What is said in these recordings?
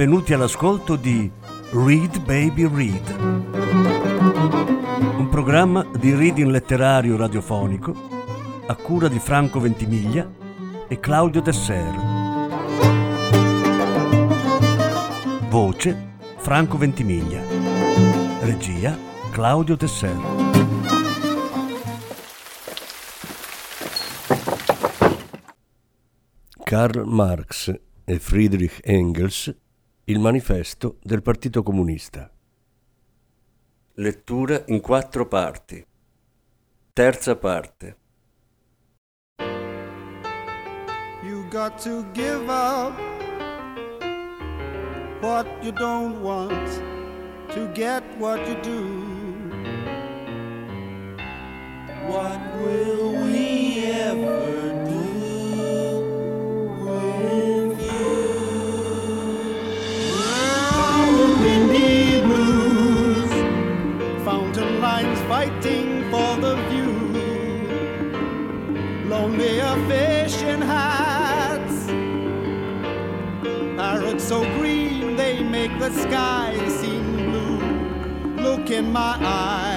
benvenuti all'ascolto di Read Baby Read, un programma di reading letterario radiofonico a cura di Franco Ventimiglia e Claudio Desser. Voce Franco Ventimiglia. Regia Claudio Desser. Karl Marx e Friedrich Engels il manifesto del Partito Comunista. Lettura in quattro parti. Terza parte. You got to give up what you don't want to get what you do. What will we ever the sky seem blue. Look in my eyes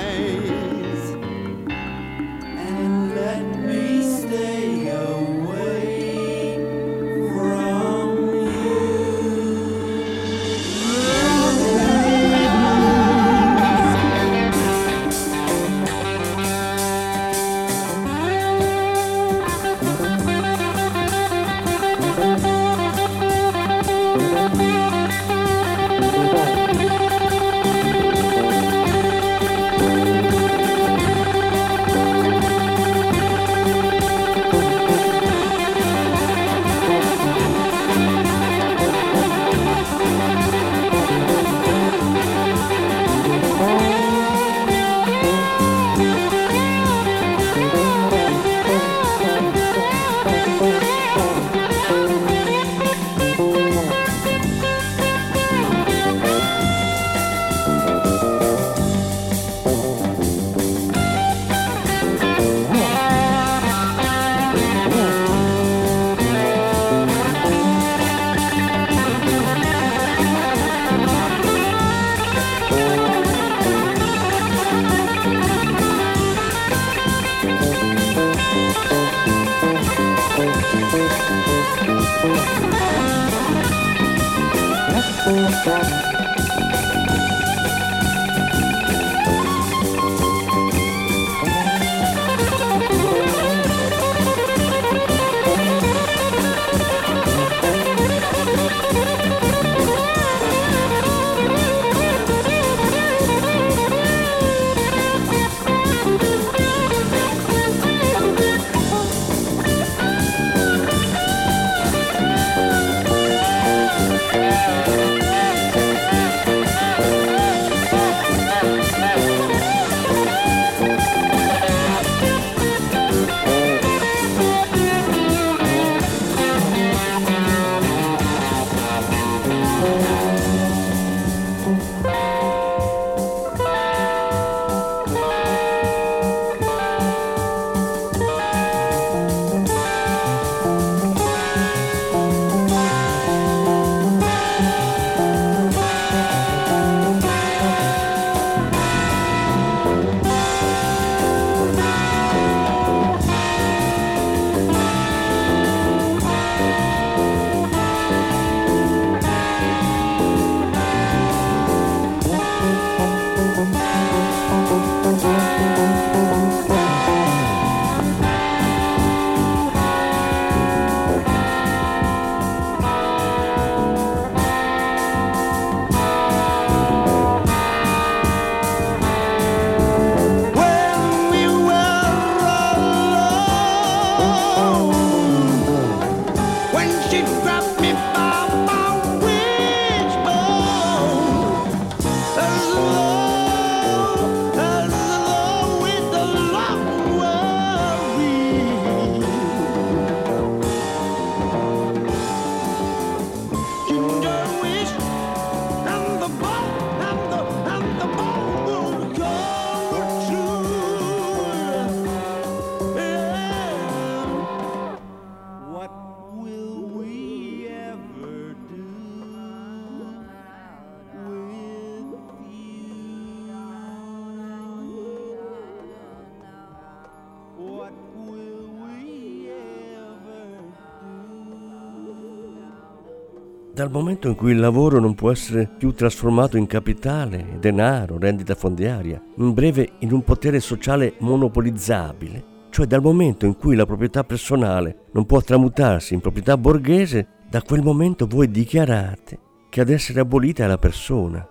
Momento in cui il lavoro non può essere più trasformato in capitale, denaro, rendita fondiaria, in breve in un potere sociale monopolizzabile, cioè dal momento in cui la proprietà personale non può tramutarsi in proprietà borghese, da quel momento voi dichiarate che ad essere abolita è la persona.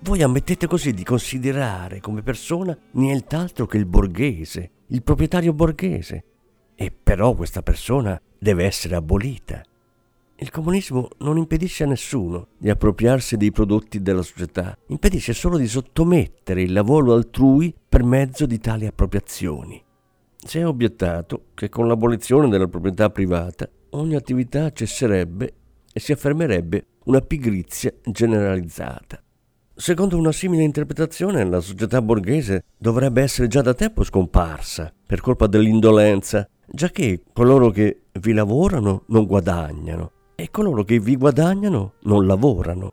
Voi ammettete così di considerare come persona nient'altro che il borghese, il proprietario borghese. E però questa persona deve essere abolita. Il comunismo non impedisce a nessuno di appropriarsi dei prodotti della società, impedisce solo di sottomettere il lavoro altrui per mezzo di tali appropriazioni. Si è obiettato che con l'abolizione della proprietà privata ogni attività cesserebbe e si affermerebbe una pigrizia generalizzata. Secondo una simile interpretazione, la società borghese dovrebbe essere già da tempo scomparsa per colpa dell'indolenza, già che coloro che vi lavorano non guadagnano e coloro che vi guadagnano non lavorano.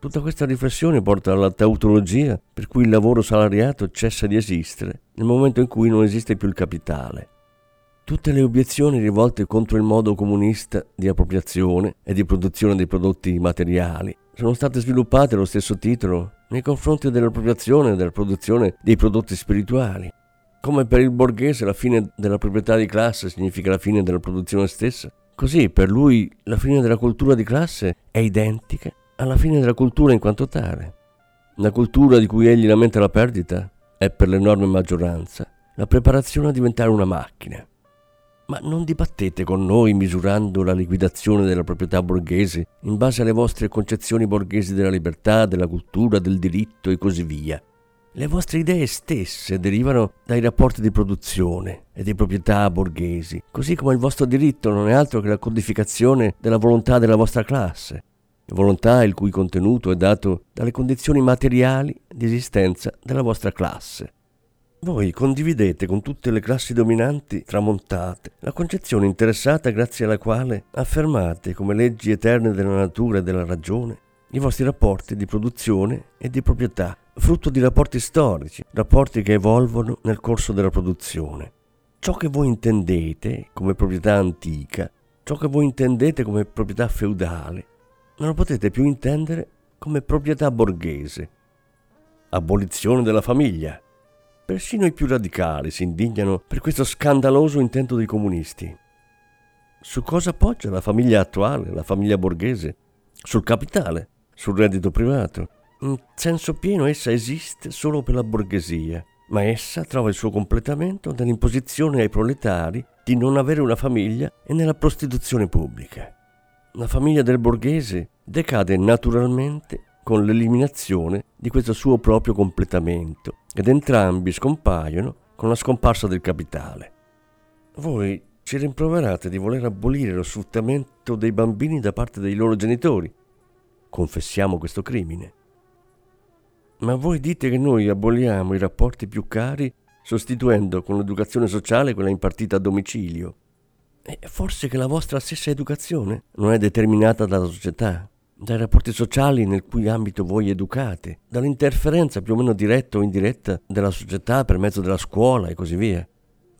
Tutta questa riflessione porta alla tautologia per cui il lavoro salariato cessa di esistere nel momento in cui non esiste più il capitale. Tutte le obiezioni rivolte contro il modo comunista di appropriazione e di produzione dei prodotti materiali sono state sviluppate allo stesso titolo nei confronti dell'appropriazione e della produzione dei prodotti spirituali. Come per il borghese la fine della proprietà di classe significa la fine della produzione stessa, così per lui la fine della cultura di classe è identica alla fine della cultura in quanto tale. La cultura di cui egli lamenta la perdita è per l'enorme maggioranza la preparazione a diventare una macchina. Ma non dibattete con noi misurando la liquidazione della proprietà borghese in base alle vostre concezioni borghesi della libertà, della cultura, del diritto e così via. Le vostre idee stesse derivano dai rapporti di produzione e di proprietà borghesi, così come il vostro diritto non è altro che la codificazione della volontà della vostra classe, volontà il cui contenuto è dato dalle condizioni materiali di esistenza della vostra classe. Voi condividete con tutte le classi dominanti tramontate la concezione interessata grazie alla quale affermate come leggi eterne della natura e della ragione i vostri rapporti di produzione e di proprietà, frutto di rapporti storici, rapporti che evolvono nel corso della produzione. Ciò che voi intendete come proprietà antica, ciò che voi intendete come proprietà feudale, non lo potete più intendere come proprietà borghese. Abolizione della famiglia. Persino i più radicali si indignano per questo scandaloso intento dei comunisti. Su cosa appoggia la famiglia attuale, la famiglia borghese? Sul capitale, sul reddito privato. In senso pieno essa esiste solo per la borghesia, ma essa trova il suo completamento nell'imposizione ai proletari di non avere una famiglia e nella prostituzione pubblica. La famiglia del borghese decade naturalmente con l'eliminazione di questo suo proprio completamento ed entrambi scompaiono con la scomparsa del capitale. Voi ci rimproverate di voler abolire lo sfruttamento dei bambini da parte dei loro genitori. Confessiamo questo crimine. Ma voi dite che noi aboliamo i rapporti più cari sostituendo con l'educazione sociale quella impartita a domicilio e forse che la vostra stessa educazione non è determinata dalla società, dai rapporti sociali nel cui ambito voi educate, dall'interferenza più o meno diretta o indiretta della società per mezzo della scuola e così via.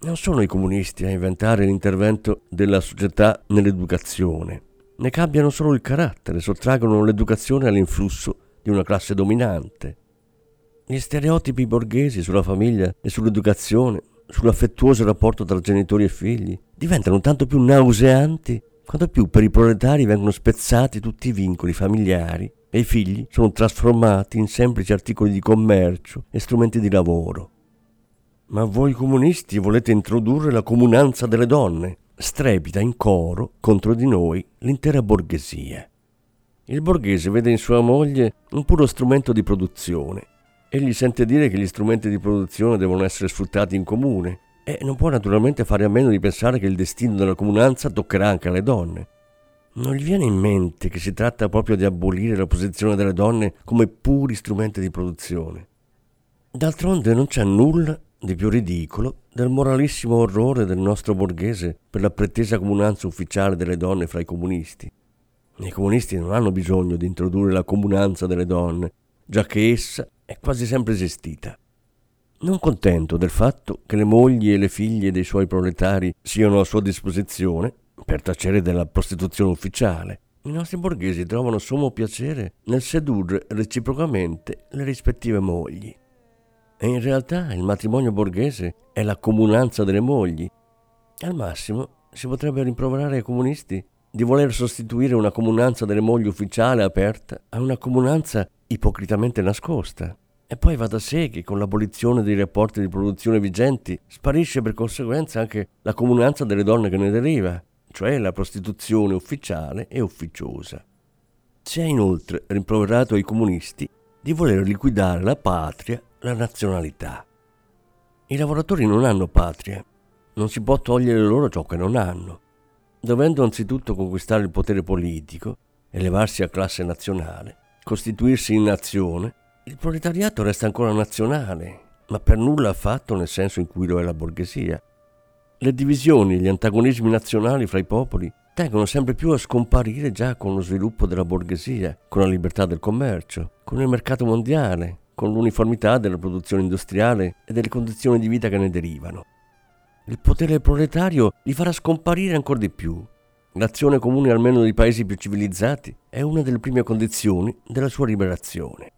Non sono i comunisti a inventare l'intervento della società nell'educazione. Ne cambiano solo il carattere, sottraggono l'educazione all'influsso di una classe dominante. Gli stereotipi borghesi sulla famiglia e sull'educazione sull'affettuoso rapporto tra genitori e figli, diventano tanto più nauseanti quanto più per i proletari vengono spezzati tutti i vincoli familiari e i figli sono trasformati in semplici articoli di commercio e strumenti di lavoro. Ma voi comunisti volete introdurre la comunanza delle donne, strepita in coro contro di noi l'intera borghesia. Il borghese vede in sua moglie un puro strumento di produzione Egli sente dire che gli strumenti di produzione devono essere sfruttati in comune e non può naturalmente fare a meno di pensare che il destino della comunanza toccherà anche alle donne. Non gli viene in mente che si tratta proprio di abolire la posizione delle donne come puri strumenti di produzione. D'altronde non c'è nulla di più ridicolo del moralissimo orrore del nostro borghese per la pretesa comunanza ufficiale delle donne fra i comunisti. I comunisti non hanno bisogno di introdurre la comunanza delle donne, già che essa è quasi sempre esistita. Non contento del fatto che le mogli e le figlie dei suoi proletari siano a sua disposizione per tacere della prostituzione ufficiale, i nostri borghesi trovano sommo piacere nel sedurre reciprocamente le rispettive mogli. E in realtà il matrimonio borghese è la comunanza delle mogli. Al massimo si potrebbe rimproverare ai comunisti di voler sostituire una comunanza delle mogli ufficiale aperta a una comunanza ipocritamente nascosta. E poi va da sé che con l'abolizione dei rapporti di produzione vigenti sparisce per conseguenza anche la comunanza delle donne che ne deriva, cioè la prostituzione ufficiale e ufficiosa. Si è inoltre rimproverato ai comunisti di voler liquidare la patria, la nazionalità. I lavoratori non hanno patria, non si può togliere loro ciò che non hanno. Dovendo anzitutto conquistare il potere politico, elevarsi a classe nazionale, costituirsi in nazione, il proletariato resta ancora nazionale, ma per nulla affatto nel senso in cui lo è la borghesia. Le divisioni gli antagonismi nazionali fra i popoli tengono sempre più a scomparire già con lo sviluppo della borghesia, con la libertà del commercio, con il mercato mondiale, con l'uniformità della produzione industriale e delle condizioni di vita che ne derivano. Il potere proletario li farà scomparire ancora di più. L'azione comune almeno dei paesi più civilizzati è una delle prime condizioni della sua liberazione.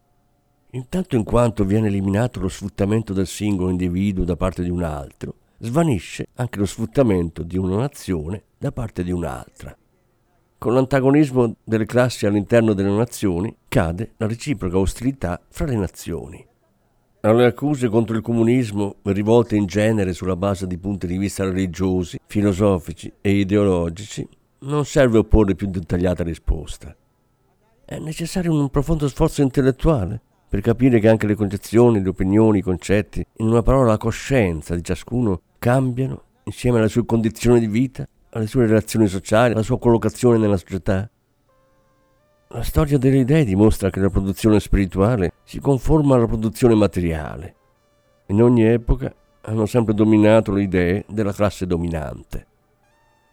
Intanto in quanto viene eliminato lo sfruttamento del singolo individuo da parte di un altro, svanisce anche lo sfruttamento di una nazione da parte di un'altra. Con l'antagonismo delle classi all'interno delle nazioni cade la reciproca ostilità fra le nazioni. Alle accuse contro il comunismo, rivolte in genere sulla base di punti di vista religiosi, filosofici e ideologici, non serve opporre più dettagliata risposta. È necessario un profondo sforzo intellettuale per capire che anche le concezioni, le opinioni, i concetti, in una parola la coscienza di ciascuno cambiano insieme alle sue condizioni di vita, alle sue relazioni sociali, alla sua collocazione nella società. La storia delle idee dimostra che la produzione spirituale si conforma alla produzione materiale. In ogni epoca hanno sempre dominato le idee della classe dominante.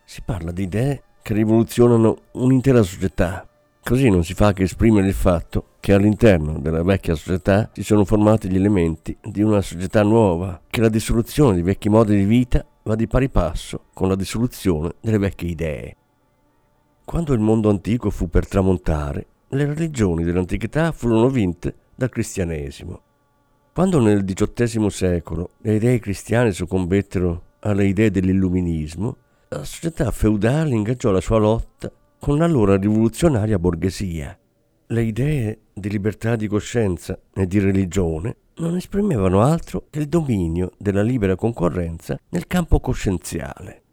Si parla di idee che rivoluzionano un'intera società, Così non si fa che esprimere il fatto che all'interno della vecchia società si sono formati gli elementi di una società nuova, che la dissoluzione di vecchi modi di vita va di pari passo con la dissoluzione delle vecchie idee. Quando il mondo antico fu per tramontare, le religioni dell'antichità furono vinte dal cristianesimo. Quando nel XVIII secolo le idee cristiane soccombettero alle idee dell'illuminismo, la società feudale ingaggiò la sua lotta con l'allora rivoluzionaria borghesia. Le idee di libertà di coscienza e di religione non esprimevano altro che il dominio della libera concorrenza nel campo coscienziale.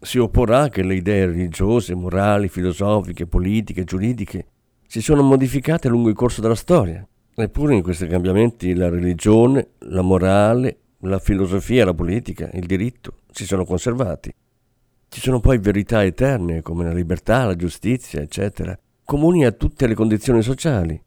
Si opporrà che le idee religiose, morali, filosofiche, politiche, giuridiche si sono modificate lungo il corso della storia. Eppure in questi cambiamenti la religione, la morale, la filosofia, la politica, il diritto si sono conservati. Ci sono poi verità eterne come la libertà, la giustizia, eccetera, comuni a tutte le condizioni sociali.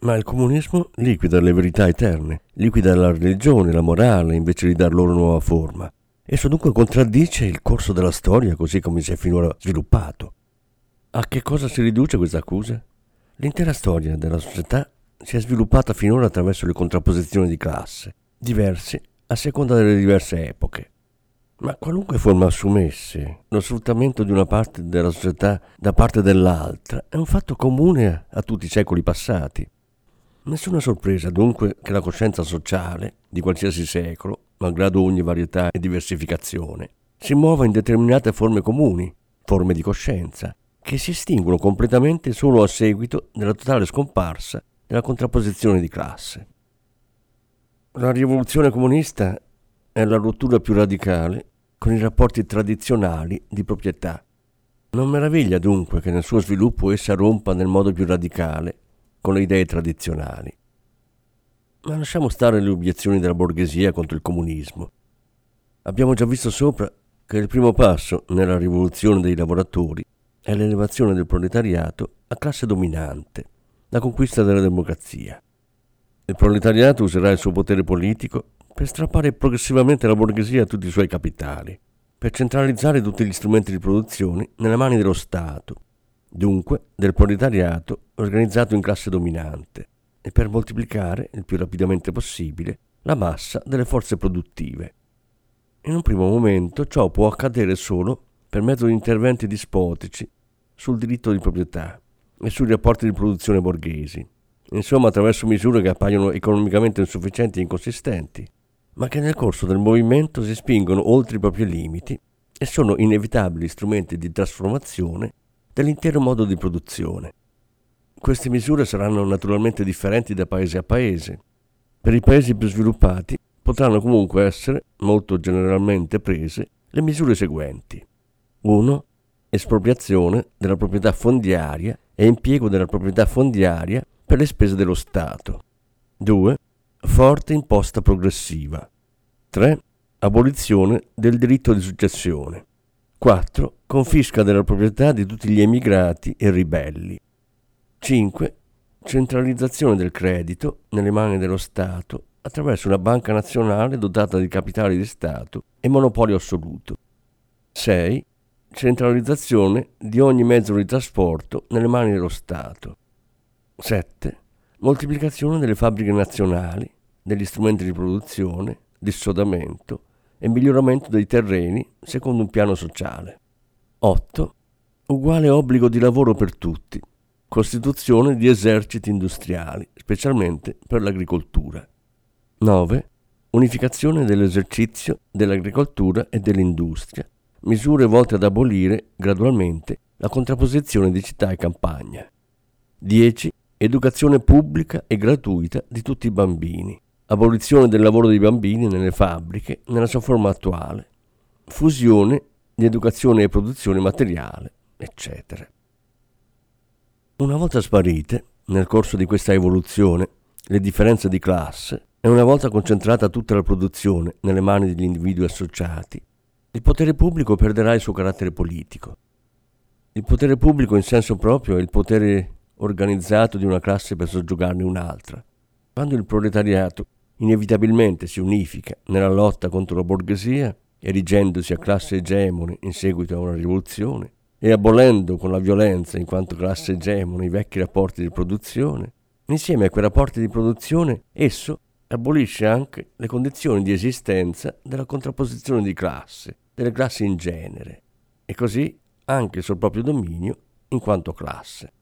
Ma il comunismo liquida le verità eterne, liquida la religione, la morale, invece di dar loro nuova forma. Esso dunque contraddice il corso della storia così come si è finora sviluppato. A che cosa si riduce questa accusa? L'intera storia della società si è sviluppata finora attraverso le contrapposizioni di classe, diverse a seconda delle diverse epoche. Ma qualunque forma assumesse, lo sfruttamento di una parte della società da parte dell'altra è un fatto comune a tutti i secoli passati. Nessuna sorpresa dunque che la coscienza sociale di qualsiasi secolo, malgrado ogni varietà e diversificazione, si muova in determinate forme comuni, forme di coscienza, che si estinguono completamente solo a seguito della totale scomparsa della contrapposizione di classe. La rivoluzione comunista è la rottura più radicale con i rapporti tradizionali di proprietà. Non meraviglia dunque che nel suo sviluppo essa rompa nel modo più radicale con le idee tradizionali. Ma lasciamo stare le obiezioni della borghesia contro il comunismo. Abbiamo già visto sopra che il primo passo nella rivoluzione dei lavoratori è l'elevazione del proletariato a classe dominante, la conquista della democrazia. Il proletariato userà il suo potere politico per strappare progressivamente la borghesia a tutti i suoi capitali, per centralizzare tutti gli strumenti di produzione nelle mani dello Stato, dunque del proletariato organizzato in classe dominante, e per moltiplicare il più rapidamente possibile la massa delle forze produttive. In un primo momento ciò può accadere solo per mezzo di interventi dispotici sul diritto di proprietà e sui rapporti di produzione borghesi, insomma attraverso misure che appaiono economicamente insufficienti e inconsistenti, ma che nel corso del movimento si spingono oltre i propri limiti e sono inevitabili strumenti di trasformazione dell'intero modo di produzione. Queste misure saranno naturalmente differenti da paese a paese. Per i paesi più sviluppati potranno comunque essere, molto generalmente prese, le misure seguenti. 1. Espropriazione della proprietà fondiaria e impiego della proprietà fondiaria per le spese dello Stato. 2. Forte imposta progressiva. 3. Abolizione del diritto di successione. 4. Confisca della proprietà di tutti gli emigrati e ribelli. 5. Centralizzazione del credito nelle mani dello Stato attraverso una banca nazionale dotata di capitali di Stato e monopolio assoluto. 6. Centralizzazione di ogni mezzo di trasporto nelle mani dello Stato. 7. Moltiplicazione delle fabbriche nazionali, degli strumenti di produzione, dissodamento e miglioramento dei terreni secondo un piano sociale. 8. Uguale obbligo di lavoro per tutti. Costituzione di eserciti industriali, specialmente per l'agricoltura. 9. Unificazione dell'esercizio dell'agricoltura e dell'industria, misure volte ad abolire gradualmente la contrapposizione di città e campagna. 10. Educazione pubblica e gratuita di tutti i bambini. Abolizione del lavoro dei bambini nelle fabbriche nella sua forma attuale. Fusione di educazione e produzione materiale, eccetera. Una volta sparite, nel corso di questa evoluzione, le differenze di classe, e una volta concentrata tutta la produzione nelle mani degli individui associati, il potere pubblico perderà il suo carattere politico. Il potere pubblico in senso proprio è il potere organizzato di una classe per soggiogarne un'altra. Quando il proletariato inevitabilmente si unifica nella lotta contro la borghesia, erigendosi a classe egemone in seguito a una rivoluzione, e abolendo con la violenza in quanto classe egemone i vecchi rapporti di produzione, insieme a quei rapporti di produzione esso abolisce anche le condizioni di esistenza della contrapposizione di classe, delle classi in genere, e così anche sul proprio dominio in quanto classe.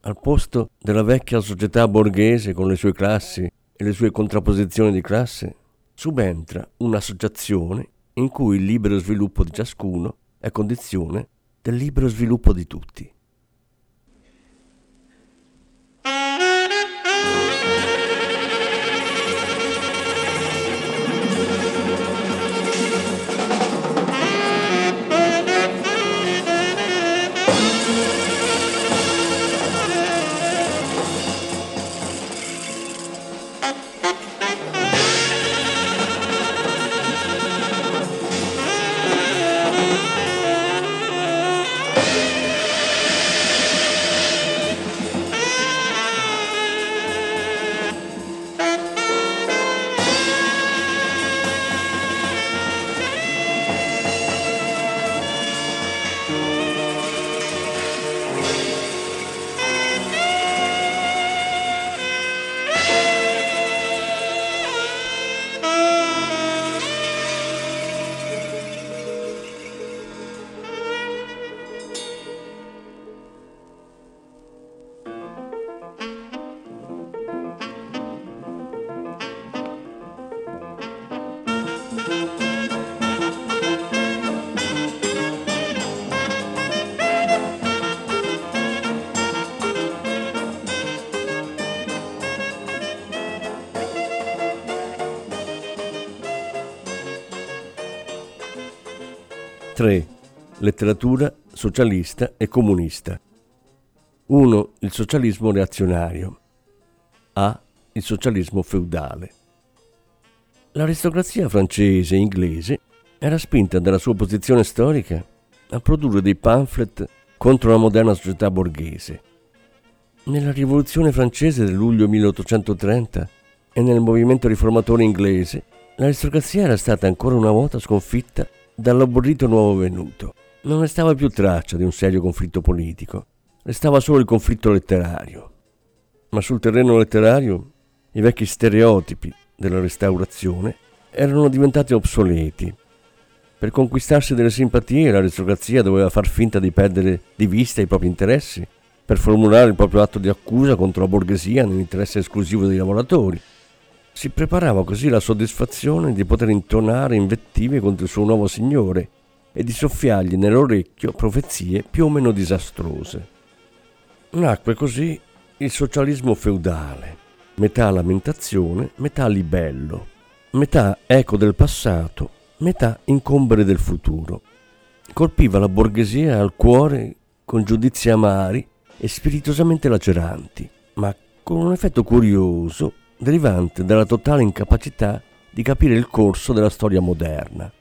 Al posto della vecchia società borghese con le sue classi e le sue contrapposizioni di classe, subentra un'associazione in cui il libero sviluppo di ciascuno è condizione del libero sviluppo di tutti. 3. Letteratura socialista e comunista. 1. Il socialismo reazionario. A. Il socialismo feudale. L'aristocrazia francese e inglese era spinta dalla sua posizione storica a produrre dei pamphlet contro la moderna società borghese. Nella rivoluzione francese del luglio 1830 e nel movimento riformatore inglese, l'aristocrazia era stata ancora una volta sconfitta dall'aborrito nuovo venuto. Non restava più traccia di un serio conflitto politico, restava solo il conflitto letterario. Ma sul terreno letterario i vecchi stereotipi della restaurazione erano diventati obsoleti Per conquistarsi delle simpatie l'aristocrazia doveva far finta di perdere di vista i propri interessi, per formulare il proprio atto di accusa contro la borghesia nell'interesse esclusivo dei lavoratori. Si preparava così la soddisfazione di poter intonare invettive contro il suo nuovo signore e di soffiargli nell'orecchio profezie più o meno disastrose. Nacque così il socialismo feudale, metà lamentazione, metà libello, metà eco del passato, metà incombere del futuro. Colpiva la borghesia al cuore con giudizi amari e spiritosamente laceranti, ma con un effetto curioso derivante dalla totale incapacità di capire il corso della storia moderna.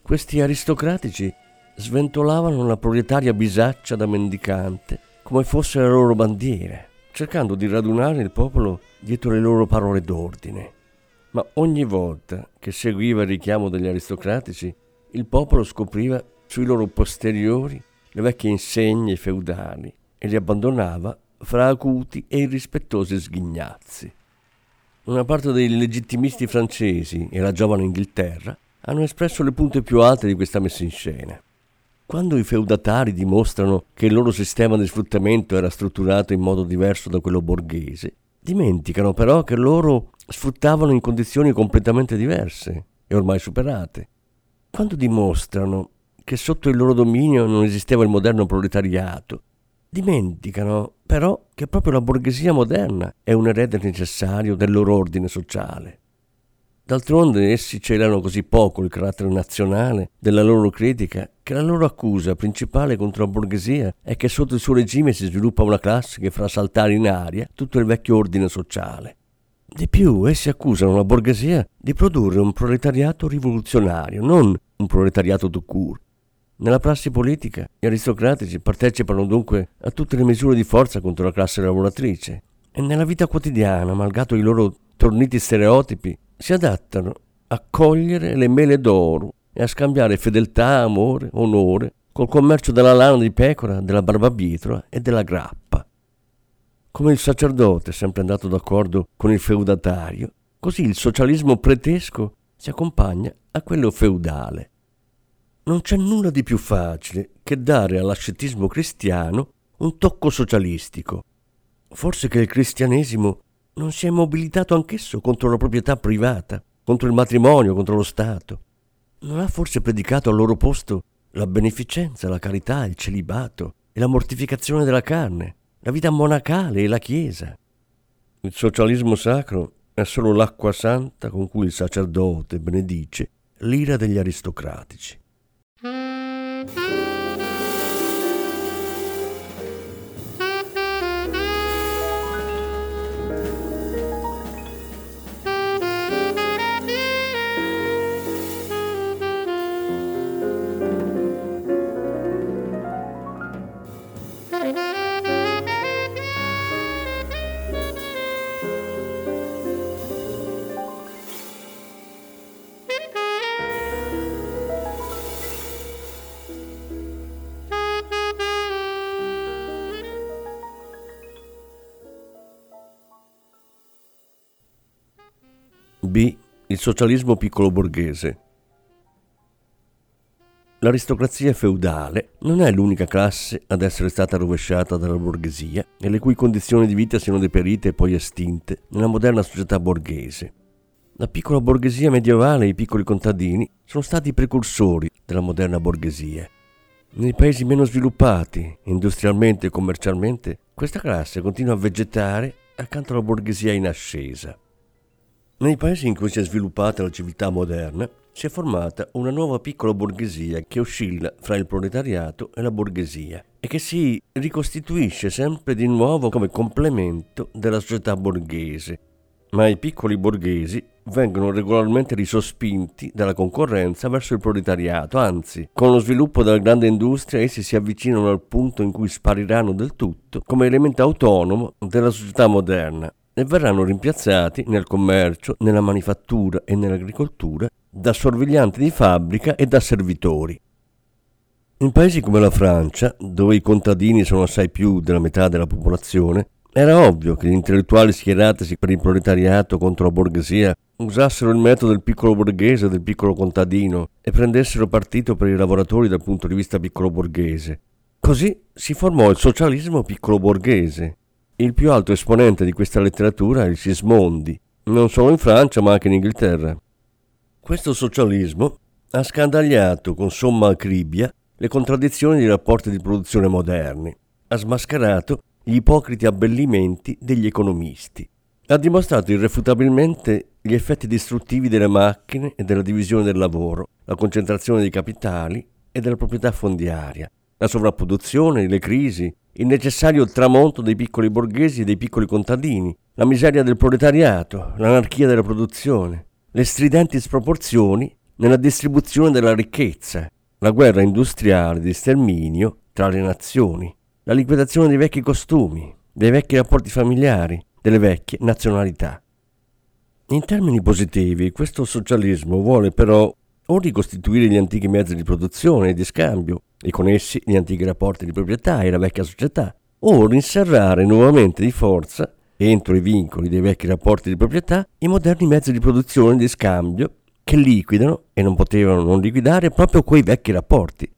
Questi aristocratici sventolavano la proletaria bisaccia da mendicante come fosse la loro bandiera, cercando di radunare il popolo dietro le loro parole d'ordine ma ogni volta che seguiva il richiamo degli aristocratici, il popolo scopriva sui loro posteriori le vecchie insegne feudali e li abbandonava fra acuti e irrispettosi sghignazzi. Una parte dei legittimisti francesi e la giovane Inghilterra hanno espresso le punte più alte di questa messa in scena. Quando i feudatari dimostrano che il loro sistema di sfruttamento era strutturato in modo diverso da quello borghese, dimenticano però che loro sfruttavano in condizioni completamente diverse e ormai superate. Quando dimostrano che sotto il loro dominio non esisteva il moderno proletariato, dimenticano però che proprio la borghesia moderna è un erede necessario del loro ordine sociale. D'altronde essi celano così poco il carattere nazionale della loro critica che la loro accusa principale contro la borghesia è che sotto il suo regime si sviluppa una classe che fa saltare in aria tutto il vecchio ordine sociale. Di più, essi accusano la borghesia di produrre un proletariato rivoluzionario, non un proletariato tout court. Nella prassi politica, gli aristocratici partecipano dunque a tutte le misure di forza contro la classe lavoratrice e nella vita quotidiana, malgrado i loro torniti stereotipi, si adattano a cogliere le mele d'oro e a scambiare fedeltà, amore, onore col commercio della lana di pecora, della barbabietola e della grappa. Come il sacerdote è sempre andato d'accordo con il feudatario, così il socialismo pretesco si accompagna a quello feudale. Non c'è nulla di più facile che dare all'ascetismo cristiano un tocco socialistico. Forse che il cristianesimo non si è mobilitato anch'esso contro la proprietà privata, contro il matrimonio, contro lo Stato. Non ha forse predicato al loro posto la beneficenza, la carità, il celibato e la mortificazione della carne, la vita monacale e la Chiesa. Il socialismo sacro è solo l'acqua santa con cui il sacerdote benedice l'ira degli aristocratici. B. Il socialismo piccolo borghese. L'aristocrazia feudale non è l'unica classe ad essere stata rovesciata dalla borghesia e le cui condizioni di vita siano deperite e poi estinte nella moderna società borghese. La piccola borghesia medievale e i piccoli contadini sono stati i precursori della moderna borghesia. Nei paesi meno sviluppati, industrialmente e commercialmente, questa classe continua a vegetare accanto alla borghesia in ascesa. Nei paesi in cui si è sviluppata la civiltà moderna, si è formata una nuova piccola borghesia che oscilla fra il proletariato e la borghesia e che si ricostituisce sempre di nuovo come complemento della società borghese. Ma i piccoli borghesi vengono regolarmente risospinti dalla concorrenza verso il proletariato, anzi, con lo sviluppo della grande industria essi si avvicinano al punto in cui spariranno del tutto come elemento autonomo della società moderna e verranno rimpiazzati nel commercio, nella manifattura e nell'agricoltura da sorveglianti di fabbrica e da servitori. In paesi come la Francia, dove i contadini sono assai più della metà della popolazione, Era ovvio che gli intellettuali schieratisi per il proletariato contro la borghesia usassero il metodo del piccolo borghese, del piccolo contadino e prendessero partito per i lavoratori dal punto di vista piccolo borghese. Così si formò il socialismo piccolo borghese. Il più alto esponente di questa letteratura è il Sismondi, non solo in Francia ma anche in Inghilterra. Questo socialismo ha scandagliato con somma acribia le contraddizioni dei rapporti di produzione moderni, ha smascherato gli ipocriti abbellimenti degli economisti, ha dimostrato irrefutabilmente gli effetti distruttivi delle macchine e della divisione del lavoro, la concentrazione dei capitali e della proprietà fondiaria, la sovrapproduzione, le crisi, il necessario tramonto dei piccoli borghesi e dei piccoli contadini, la miseria del proletariato, l'anarchia della produzione, le stridenti sproporzioni nella distribuzione della ricchezza, la guerra industriale di sterminio tra le nazioni, la liquidazione dei vecchi costumi, dei vecchi rapporti familiari, delle vecchie nazionalità. In termini positivi, questo socialismo vuole però o ricostituire gli antichi mezzi di produzione e di scambio e con essi gli antichi rapporti di proprietà e la vecchia società, o rinserrare nuovamente di forza, entro i vincoli dei vecchi rapporti di proprietà, i moderni mezzi di produzione e di scambio che liquidano e non potevano non liquidare proprio quei vecchi rapporti.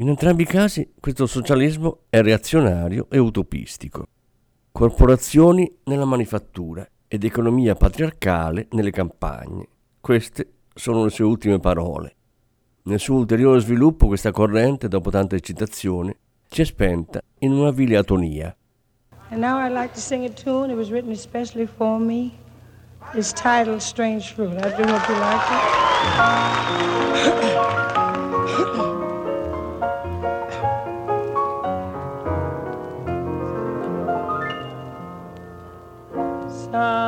In entrambi i casi questo socialismo è reazionario e utopistico. Corporazioni nella manifattura ed economia patriarcale nelle campagne. Queste sono le sue ultime parole. Nel suo ulteriore sviluppo questa corrente, dopo tanta eccitazione, si è spenta in una vile atonia. And now I'd like to sing a tune. It was written especially for me. It's titled Strange Fruit. I do hope you like it. southern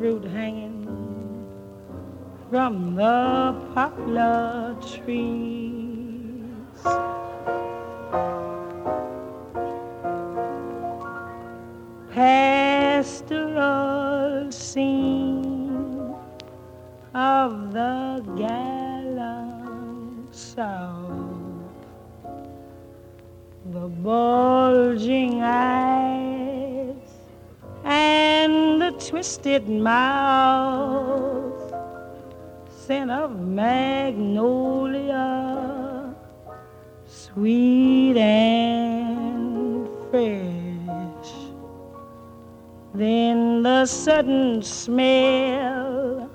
fruit hanging from the poplar trees. Pastoral scene of the gallant South, the bulging eyes and twisted mouth, scent of magnolia, sweet and fresh. Then the sudden smell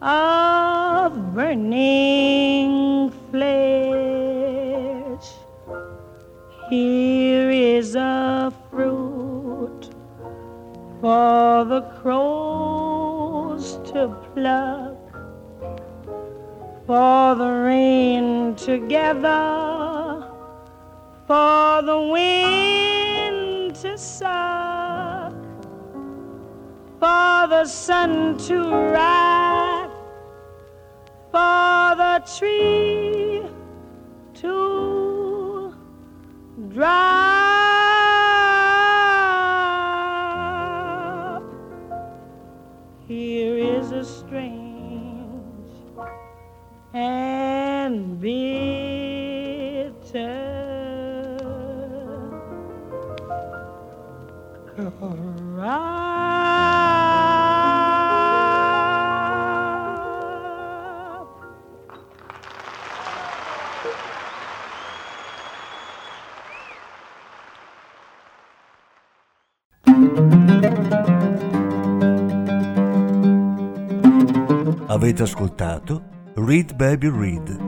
of burning flesh. Here is a fruit for pluck, for the rain to gather, for the wind to suck, for the sun to rise, for the tree to dry. Avete ascoltato Read Baby Read,